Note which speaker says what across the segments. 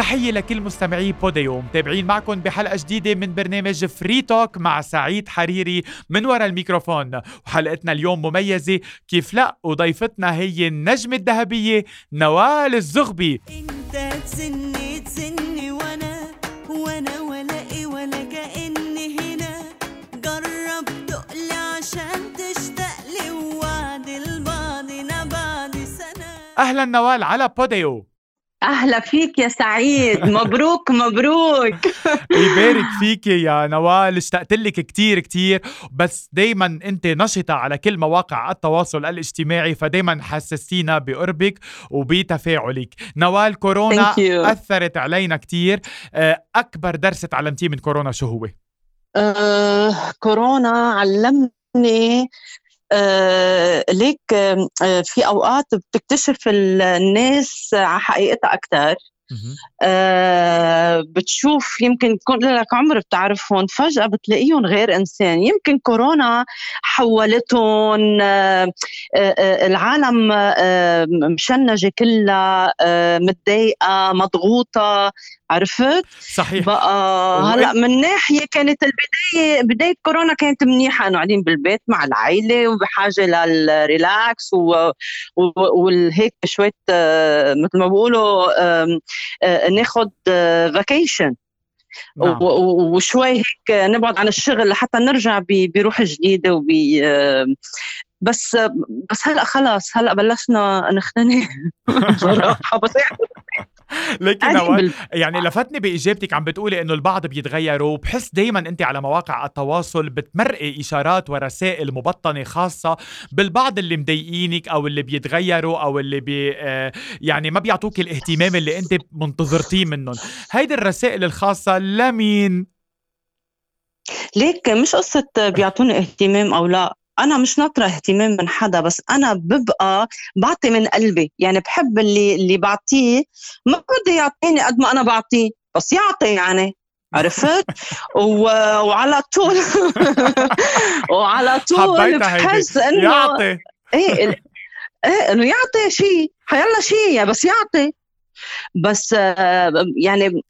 Speaker 1: تحية لكل مستمعي بوديو متابعين معكم بحلقة جديدة من برنامج فري توك مع سعيد حريري من وراء الميكروفون. وحلقتنا اليوم مميزة كيف لا؟ وضيفتنا هي النجمة الذهبية نوال الزغبي.
Speaker 2: انت تسني تسني وأنا وأنا ولا إيه ولا كأني هنا. جرب تقلي عشان تشتاق لي ووعد البعضنا بعد سنة.
Speaker 1: أهلا نوال على بوديو.
Speaker 3: أهلا فيك يا سعيد. مبروك مبروك.
Speaker 1: يبارك فيك يا نوال. اشتقت لك كتير كتير. بس دايما أنت نشطة على كل مواقع التواصل الاجتماعي فدايما حسستينا بقربك وبتفاعلك. نوال كورونا. أثرت علينا كتير. آه، أكبر درس تعلمتيه من كورونا شو هو؟
Speaker 3: آه كورونا علمني ليك آه آه، في أوقات بتكتشف ال- الناس على حقيقتها أكثر آه بتشوف يمكن لك عمر بتعرفهم فجأة بتلاقيهم غير إنسان. يمكن كورونا حولتهم آه آه العالم آه مشنجة كلها آه متضايقة مضغوطة. عرفت؟
Speaker 1: صحيح.
Speaker 3: بقى هلأ من ناحية كانت البداية بداية كورونا كانت منيحة. إنه قاعدين بالبيت مع العائله وبحاجة للريلاكس و- و- والهيك شوية مثل ما بيقولوا آه، ناخذ فاكيشن
Speaker 1: نعم.
Speaker 3: وشوي هيك نبعد عن الشغل لحتى نرجع بروح جديدة وب آم، بس بس هلأ خلص هلأ بلشنا نختنق بصراحه بس
Speaker 1: لكن نوال يعني لفتني بإجابتك عم بتقولي إنه البعض بيتغيروا بحس دايما انت على مواقع التواصل بتمرقي إشارات ورسائل مبطنة خاصة بالبعض اللي مضايقينك أو اللي بيتغيروا أو اللي بي آه يعني ما بيعطوك الاهتمام اللي انت منتظرتيه منهم. هيدي الرسائل الخاصة لمين؟
Speaker 3: ليك مش قصة بيعطوني اهتمام أو لا. أنا مش ناطرة اهتمام من حدا بس أنا ببقى بعطي من قلبي. يعني بحب اللي اللي بعطيه ما بده يعطيني قد ما أنا بعطيه بس يعطي يعني. عرفت؟ و... وعلى طول وعلى طول بحس إنه
Speaker 1: يعطي.
Speaker 3: إيه إيه إنه يعطي شيء حيلا شيء بس يعطي. بس آه، يعني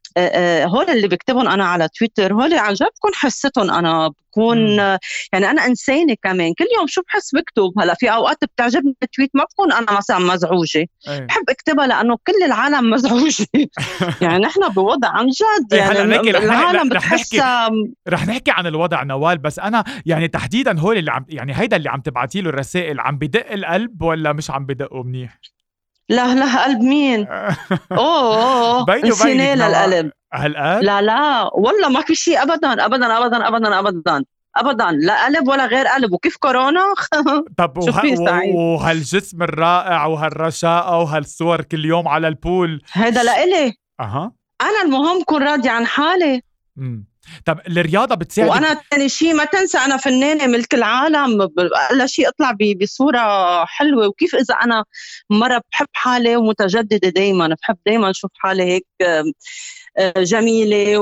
Speaker 3: هول اللي بكتبهم أنا على تويتر هول عن جد بكون حسيتهم أنا بكون. آه، يعني أنا إنسانة كمان كل يوم شو بحس بكتب هلأ في أوقات بتعجبني التويت ما بكون أنا مثلا مزعوجة
Speaker 1: إيه.
Speaker 3: بحب أكتبها لأنه كل العالم مزعوجة يعني نحن بوضع عن جد يعني
Speaker 1: رح
Speaker 3: العالم
Speaker 1: رح نحكي-
Speaker 3: بتحسها
Speaker 1: رح نحكي عن الوضع نوال بس أنا يعني تحديدا هول اللي عم يعني هيدا اللي عم تبعتي له الرسائل عم بدق القلب ولا مش عم بدقه منيح
Speaker 3: لا لا قلب مين؟ أوه أوه
Speaker 1: بيني وبينك
Speaker 3: للقلب.
Speaker 1: هالقد؟
Speaker 3: لا لا. والله ما في شيء ابدا ابدا ابدا ابدا ابدا ابدا. لا قلب ولا غير قلب. وكيف كورونا؟
Speaker 1: طب وه... وهالجسم الرائع وهالرشاقة وهالصور كل يوم على البول.
Speaker 3: هيدا لإلي.
Speaker 1: أها.
Speaker 3: أنا المهم كون راضي عن حالي.
Speaker 1: امم طب الرياضة بتساعدك
Speaker 3: وأنا ثاني شيء ما تنسى أنا فنانة ملك العالم أقل شيء أطلع بصورة حلوة. وكيف إذا أنا مرة بحب حالي ومتجددة دائما بحب دائما أشوف حالي هيك آه، جميلة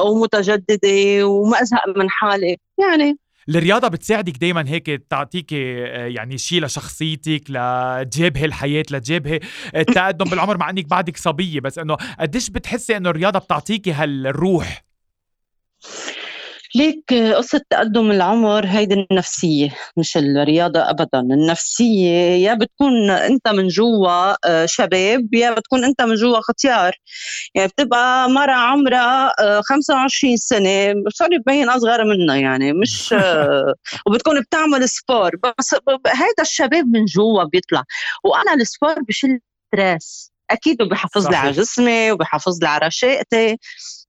Speaker 3: ومتجددة وما أزهق من حالي. يعني
Speaker 1: الرياضة بتساعدك دايما هيك تعطيكي آه، يعني شيء لشخصيتك لتجابهي الحياة لتجابهي التقدم بالعمر مع إنك بعدك صبية. بس إنه قديش بتحسي إنه الرياضة بتعطيكي هالروح؟
Speaker 3: ليك قصة تقدم العمر هيدي النفسية مش الرياضة أبدا النفسية يا بتكون أنت من جوا آه، شباب يا بتكون أنت من جوا ختيار يعني بتبقى مرة عمرها آه، 25 سنة سوري ببين أصغر منها يعني مش آه، وبتكون بتعمل سبور بس هيدا الشباب من جوا بيطلع. وأنا ال sport بشيل stress أكيد وبحافظ لي. على جسمي وبحافظ لي على رشاقتي.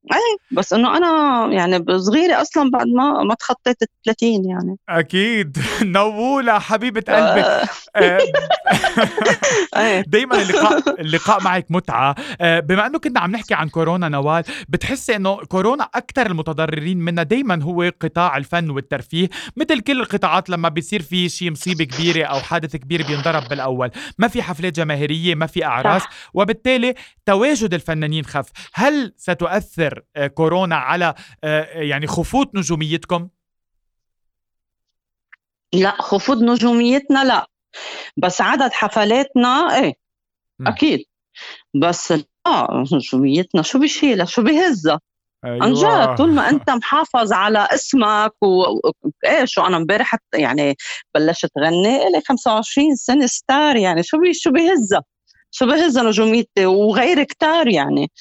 Speaker 3: إيه بس إنه أنا يعني صغيره أصلا بعد ما ما تخطيت ال 30 يعني.
Speaker 1: أكيد. نوولة حبيبة قلبي.
Speaker 3: آه،
Speaker 1: آه،
Speaker 3: إيه.
Speaker 1: دايما اللقاء اللقاء معك متعة. آه، بما إنه كنا عم نحكي عن كورونا نوال بتحسي إنه كورونا أكثر المتضررين منها دايما هو قطاع الفن والترفيه؟ مثل كل القطاعات لما بيصير في شيء مصيبة كبيرة أو حادث كبير بينضرب بالأول. ما في حفلات جماهيرية ما في
Speaker 3: أعراس.
Speaker 1: وبالتالي تواجد الفنانين خف. هل ستؤثر آه، كورونا على آه، يعني خفوت نجوميتكم؟
Speaker 3: لا خفوض نجوميتنا لا. بس عدد حفلاتنا إيه
Speaker 1: مم.
Speaker 3: أكيد. بس آه نجوميتنا شو بيشيلها شو بيهزها
Speaker 1: أيوة.
Speaker 3: عن جد طول ما أنت محافظ على اسمك وايش وأنا امبارح يعني بلشت غني لي 25 سنة star يعني شو بي شو بهزها؟ شو بهزها نجوميتي وغير كتار يعني.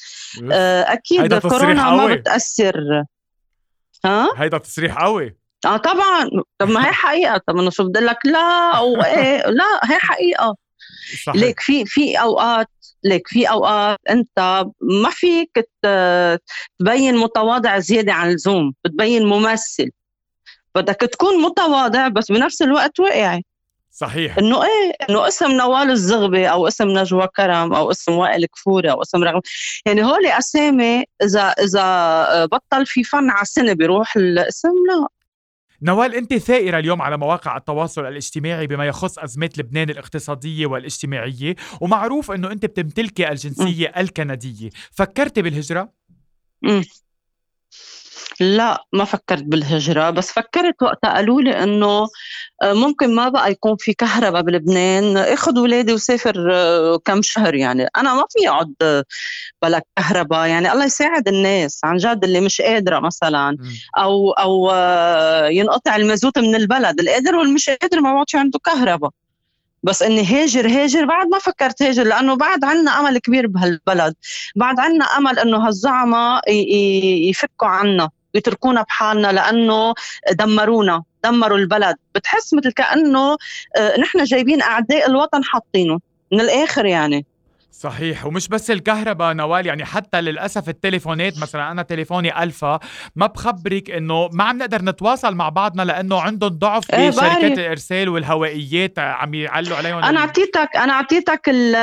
Speaker 3: آه،
Speaker 1: أكيد
Speaker 3: كورونا ما. بتأثر. ها؟
Speaker 1: هيدا تصريح قوي.
Speaker 3: آه طبعا. طب ما هي حقيقة. طب أنا شو بدي لك؟ لا أو إيه. لا هي حقيقة.
Speaker 1: صحيح.
Speaker 3: ليك في في اوقات ليك في أوقات أنت ما فيك تبين متواضع زيادة عن اللزوم. بتبين ممثل. بدك تكون متواضع بس بنفس الوقت واقعي.
Speaker 1: صحيح.
Speaker 3: إنه إيه إنه اسم نوال الزغبي أو اسم نجوى كرم أو اسم وائل كفوري أو اسم رغم يعني هول أسامي إذا إذا بطل في فن على السنة بيروح الاسم؟ لا.
Speaker 1: نوال أنت ثائرة اليوم على مواقع التواصل الاجتماعي بما يخص أزمات لبنان الاقتصادية والاجتماعية ومعروف إنه أنت بتمتلكي الجنسية الكندية. فكرتي بالهجرة؟
Speaker 3: مم. لا ما فكرت بالهجرة بس فكرت وقتها قالوا لي إنه آه، ممكن ما بقى يكون في كهرباء بلبنان اخذ ولادي وسافر آه، كم شهر يعني. أنا ما في أقعد آه، بلا كهرباء يعني الله يساعد الناس عن جد اللي مش قادرة مثلا أو أو آه، ينقطع المازوت من البلد. القادر والمش قادر ما بعدش عنده كهرباء. بس إني هاجر هاجر بعد ما فكرت هاجر لأنه بعد عنا أمل كبير بهالبلد. بعد عنا أمل إنه ي- يفكوا عنا. يتركونا بحالنا لأنه دمرونا دمروا البلد. بتحس مثل كأنه آه، نحن جايبين أعداء الوطن حاطينه. من الآخر يعني.
Speaker 1: صحيح. ومش بس الكهرباء نوال يعني حتى للأسف التليفونات مثلا أنا تليفوني ألفا ما بخبرك إنه ما عم نقدر نتواصل مع بعضنا لأنه عندهم ضعف
Speaker 3: إيه
Speaker 1: بشركات
Speaker 3: بعرف.
Speaker 1: الإرسال والهوائيات عم يعلوا عليهم أنا
Speaker 3: أعطيتك أنا أعطيتك ال-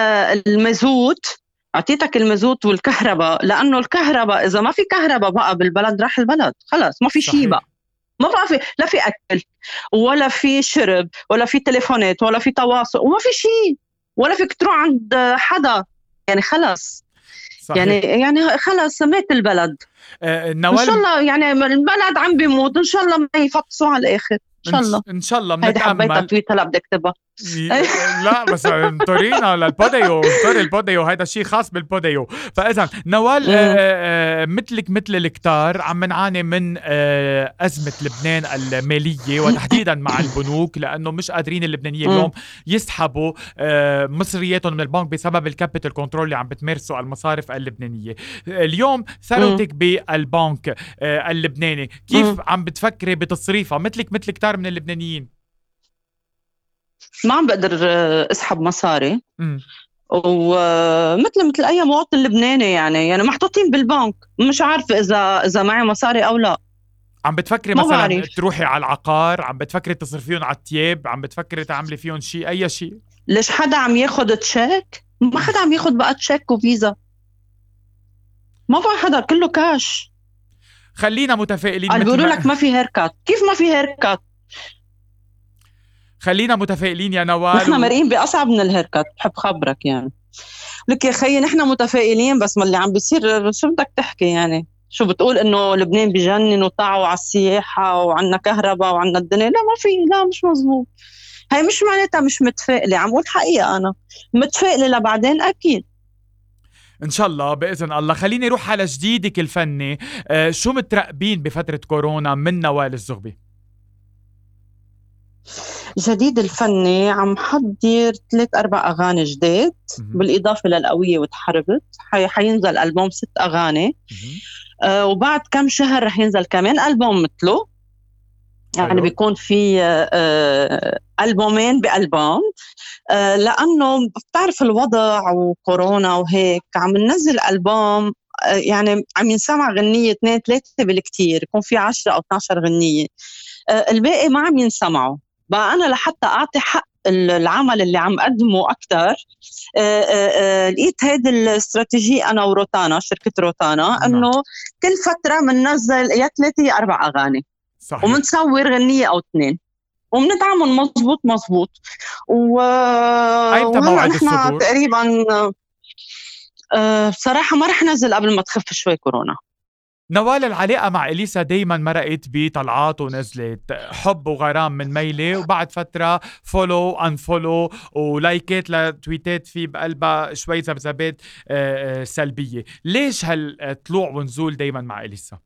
Speaker 3: المازوت. أعطيتك المازوت والكهرباء لأنه الكهرباء إذا ما في كهرباء بقى بالبلد راح البلد خلص ما في. شيء بقى. ما بقى في لا في أكل ولا في شرب ولا في تليفونات ولا في تواصل وما في شيء ولا فيك تروح عند حدا. يعني خلص
Speaker 1: صحيح.
Speaker 3: يعني يعني خلص مات البلد.
Speaker 1: آه
Speaker 3: إن
Speaker 1: نوال
Speaker 3: شاء الله يعني البلد عم بيموت إن شاء الله ما يفطسوا على الآخر إن شاء الله.
Speaker 1: إن شاء الله
Speaker 3: هيدي حبيتها
Speaker 1: بنتامل
Speaker 3: tweet هلا بدي أكتبها.
Speaker 1: لا بس انطرينا للبوديو انطري البوديو هيدا شيء خاص بالبوديو فاذا نوال مثلك مثل الكتار عم نعاني من ازمه لبنان الماليه وتحديدا مع البنوك لأنه مش قادرين اللبنانيه
Speaker 3: مم.
Speaker 1: اليوم يسحبوا مصرياتهم من البنك بسبب ال capital control اللي عم بتمارسه المصارف اللبنانيه اليوم ثروتك بالبنك اللبناني كيف. عم بتفكري بتصريفها مثلك مثل كتار من اللبنانيين
Speaker 3: ما عم بقدر آه، اسحب مصاري. ومثل مثل أي مواطن لبناني يعني يعني محطوطين بالبنك. مش عارفة إذا إذا معي مصاري أو لا.
Speaker 1: عم بتفكري مثلا
Speaker 3: بعرف.
Speaker 1: تروحي على العقار؟ عم بتفكري تصرفيهم على التياب؟ عم بتفكري تعملي فيهم شيء أي شيء
Speaker 3: ليش حدا عم ياخد تشيك؟ ما حدا عم ياخد بقى تشيك وفيزا. ما بقى حدا كله كاش
Speaker 1: خلينا متفائلين
Speaker 3: قال بيقولوا لك ما في هيركات كيف ما في هيركات
Speaker 1: خلينا متفائلين يا نوال
Speaker 3: نحن
Speaker 1: و-
Speaker 3: مرقين بأصعب من الهيركات بحب خبرك يعني. لك يا خيي نحن متفائلين بس ما اللي عم بيصير شو بدك تحكي يعني؟ شو بتقول إنه لبنان بجنن وطاعوا على السياحة وعنا كهرباء وعنا الدنيا؟ لا ما في لا مش مزبوط هي مش معناتها مش متفائلة عم أقول حقيقة أنا. متفائلة لبعدين أكيد.
Speaker 1: إن شاء الله بإذن الله. خليني أروح على جديدك الفني. آه شو مترقبين بفترة كورونا من نوال الزغبي؟
Speaker 3: جديد الفني عم حضر ثلاث أربع أغاني جداد
Speaker 1: مهم.
Speaker 3: بالإضافة للقوية وتحربت حي- حينزل ألبوم ست أغاني
Speaker 1: مهم.
Speaker 3: آه وبعد كم شهر رح ينزل كمان ألبوم مثله يعني. بيكون في آه، ألبومين بألبوم آه، لأنه بتعرف الوضع وكورونا وهيك عم ننزل ألبوم آه، يعني عم ينسمع غنية اثنين ثلاثة بالكتير يكون في 10 أو 12 غنية الباقي ما عم ينسمعوا بقى أنا لحتى أعطي حق ال- العمل اللي عم قدمه أكثر لقيت هيدي الاستراتيجية أنا وروتانا شركة روتانا
Speaker 1: نعم.
Speaker 3: إنه كل فترة بننزل يا ثلاثة يا أربع أغاني.
Speaker 1: صحيح.
Speaker 3: ومنصور غنية أو اثنين. وبنتعامل مزبوط مزبوط و وهلأ
Speaker 1: موعد الصدور؟
Speaker 3: تقريبا آه، بصراحة ما رح نزل قبل ما تخف شوي كورونا.
Speaker 1: نوال العلاقة مع إليسا دايما مرقت بطلعات ونزلت. حب وغرام من ميلة وبعد فترة follow unfollow ولايكات لتويتات في بقلبها شوي ذبذبات آه، آه، سلبية. ليش هالطلوع ونزول دايما مع إليسا؟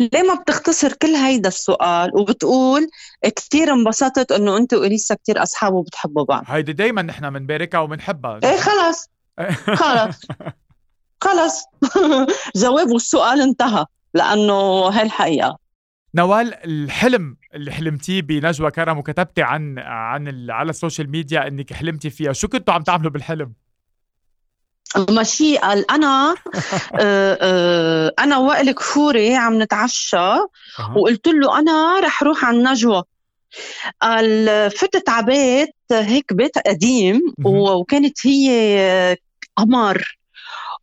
Speaker 3: ليه ما بتختصر كل هيدا السؤال وبتقول كثير انبسطت إنه أنت وإليسا كثير أصحاب وبتحبوا بعض؟
Speaker 1: هيدي دايما نحن بنباركها وبنحبها
Speaker 3: إيه خلص خلص خلص جواب والسؤال انتهى لأنه هاي الحقيقة.
Speaker 1: نوال الحلم اللي حلمتيه بنجوى كرم وكتبتي عن عن على ال social media إنك حلمتي فيها. شو كنتوا عم تعملوا بالحلم؟
Speaker 3: ماشي قال أنا آه، آه، أنا وائل كفوري عم نتعشى وقلت له أنا رح روح على النجوى قال فتت على بيت هيك بيت قديم وكانت هي قمر.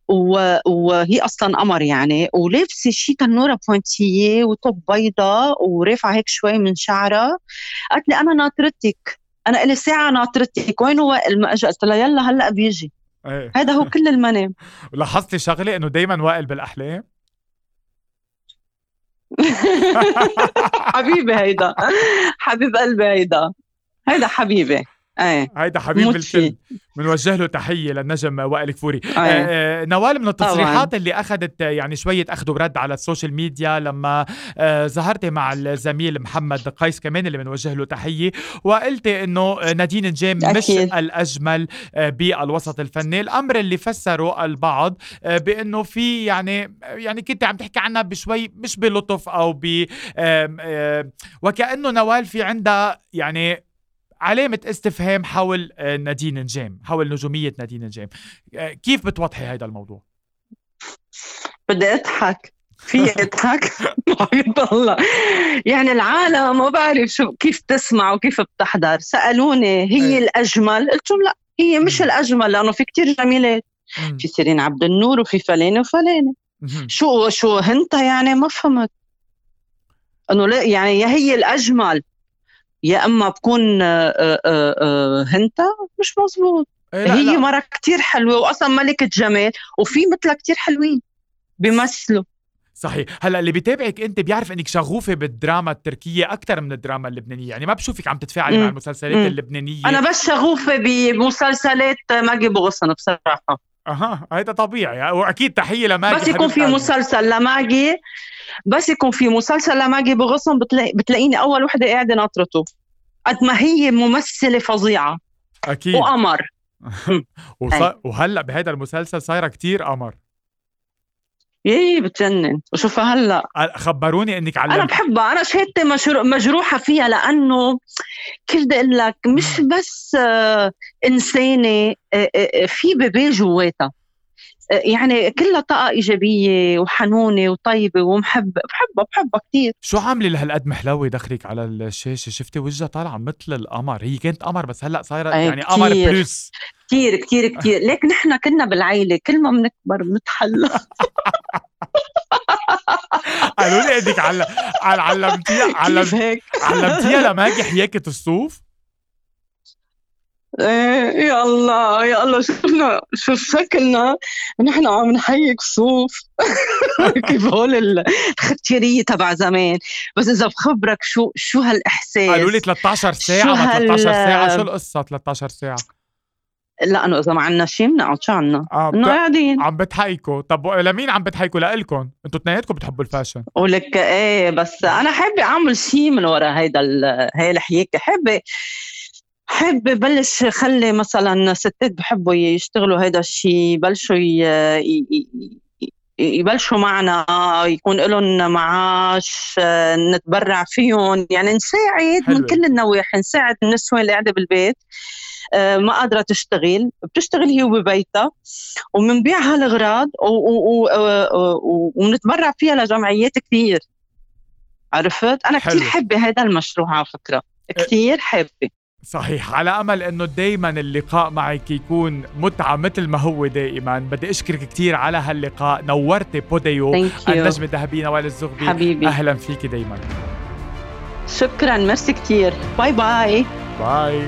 Speaker 3: وهي أصلا قمر يعني ولابسه شي تنوره بوينتيه وطب بيضة ورافعة هيك شوي من شعرها. قالت لي أنا ناطرتك أنا إلي ساعة ناطرتك وين وائل ما اجى قلت لها يلا هلأ بيجي. هذا هو كل المنام.
Speaker 1: لاحظتي شغلة إنه دائما وائل بالأحلام؟
Speaker 3: حبيبي هيدا. حبيب قلبي هيدا. هيدا حبيبي إيه.
Speaker 1: هيدا حبيب الكل بنوجه له تحية للنجم وائل كفوري. آه. آه نوال من التصريحات اللي أخذت يعني شوية أخذ ورد على ال social media لما آه ظهرتي مع الزميل محمد قيس كمان اللي بنوجه له تحية وقلتي إنه نادين نجام مش الأجمل آه بالوسط الفني. الأمر اللي فسره البعض آه بإنه في يعني يعني كنت عم تحكي عنها بشوي مش بلطف أو ب آه وكأنه نوال في عندها يعني علامة استفهام حول آه، نادين نجام حول نجومية نادين نجام. آه، كيف بتوضحي هذا الموضوع؟
Speaker 3: بدي اضحك. في اضحك؟ الله. يعني العالم ما بعرف شو كيف تسمع وكيف بتحضر. سألوني هي أي. الأجمل؟ قلت لهم لا هي مش. الأجمل لأنه في كتير جميلات. في سيرين عبد النور وفي فلانة وفلانة. شو شو هنتا يعني ما فهمت. إنه لا يعني يا هي الأجمل. يا أما بكون آه، آه، آه، هنتا مش مزبوط إيه لا هي لا. مرة كتير حلوة وأصلا ملكة جمال وفي مثلها كتير حلوين بيمثلوا
Speaker 1: صحيح. هلأ اللي بيتابعك أنت بيعرف إنك شغوفة بالدراما التركية أكثر من الدراما اللبنانية. يعني ما بشوفك عم تتفاعلي مع المسلسلات مم. اللبنانية.
Speaker 3: أنا بس شغوفة بمسلسلات ماجي بغصن بصراحة.
Speaker 1: أها هيدا طبيعي. وأكيد تحية لماجي
Speaker 3: بس يكون في مسلسل لماجي بس يكون في مسلسل لماجي بغصن بتلاقي بتلاقيني أول وحدة قاعدة ناطرته. قد ما هي ممثلة فظيعة.
Speaker 1: أكيد.
Speaker 3: وقمر.
Speaker 1: وص... وهلأ بهذا المسلسل صايرة كتير قمر.
Speaker 3: إيه بتجنن. وشوفها هلأ.
Speaker 1: خبروني إنك علمت.
Speaker 3: أنا بحبها أنا شهادتي مجروحة فيها لأنه كيف بدي أقول لك؟ مش بس آه إنسانة آه آه في بيبي جواتها. يعني كلها طاقة إيجابية وحنونة وطيبة ومحبة بحبها بحبها كثير
Speaker 1: شو عاملة لهالقد محلوة دخلك على الشاشة؟ شفتي وجهها طالعة مثل القمر. هي كانت قمر بس هلأ صايرة يعني قمر بلوس
Speaker 3: كثير كثير كثير ليك نحن كنا بالعيلة كل ما بنكبر بنتحلى
Speaker 1: قالوا لي انك علم علمتيها علم... علمتيها لماجي حياكة الصوف
Speaker 3: إيه يا الله يا الله شفنا شوف شكلنا نحن عم نحيك صوف كيف هول الختيريه تبع زمان. بس إذا بخبرك شو شو هالإحساس؟
Speaker 1: قالوا لي 13 ساعة ما 13 ساعة شو القصة 13 ساعة؟
Speaker 3: لا إنه إذا ما عندنا شيء بنقعد شو عندنا؟
Speaker 1: آه إنه قاعدين. عم بتحيكوا. طب لمين عم بتحيكوا؟ لإلكم؟ أنتوا اثنيناتكم بتحبوا الفاشن.
Speaker 3: ولك إيه بس أنا حابة أعمل شيء من ورا هيدا هي الحياكة. حابة حب بلش خلي مثلا ستات بحبوا يشتغلوا هيدا الشيء يبلشوا يبلشوا معنا يكون لهم معاش نتبرع فيهم. يعني نساعد حلوة. من كل النواحي. نساعد النسوة اللي قاعدة بالبيت. ما قادرة تشتغل بتشتغل هي وببيتها ومنبيع هالأغراض ومنتبرع فيها لجمعيات كثير. عرفت؟ أنا كثير حابة هذا المشروع على فكرة. كثير حابة
Speaker 1: صحيح. على أمل إنه دائما اللقاء معك يكون متعة مثل ما هو دائما بدي أشكرك كثير على هاللقاء. نورتي بوديو. النجمه الذهبيه نوال الزغبي.
Speaker 3: حبيبي.
Speaker 1: أهلا فيك دائما
Speaker 3: شكرا. ميرسي كثير bye bye.
Speaker 1: bye.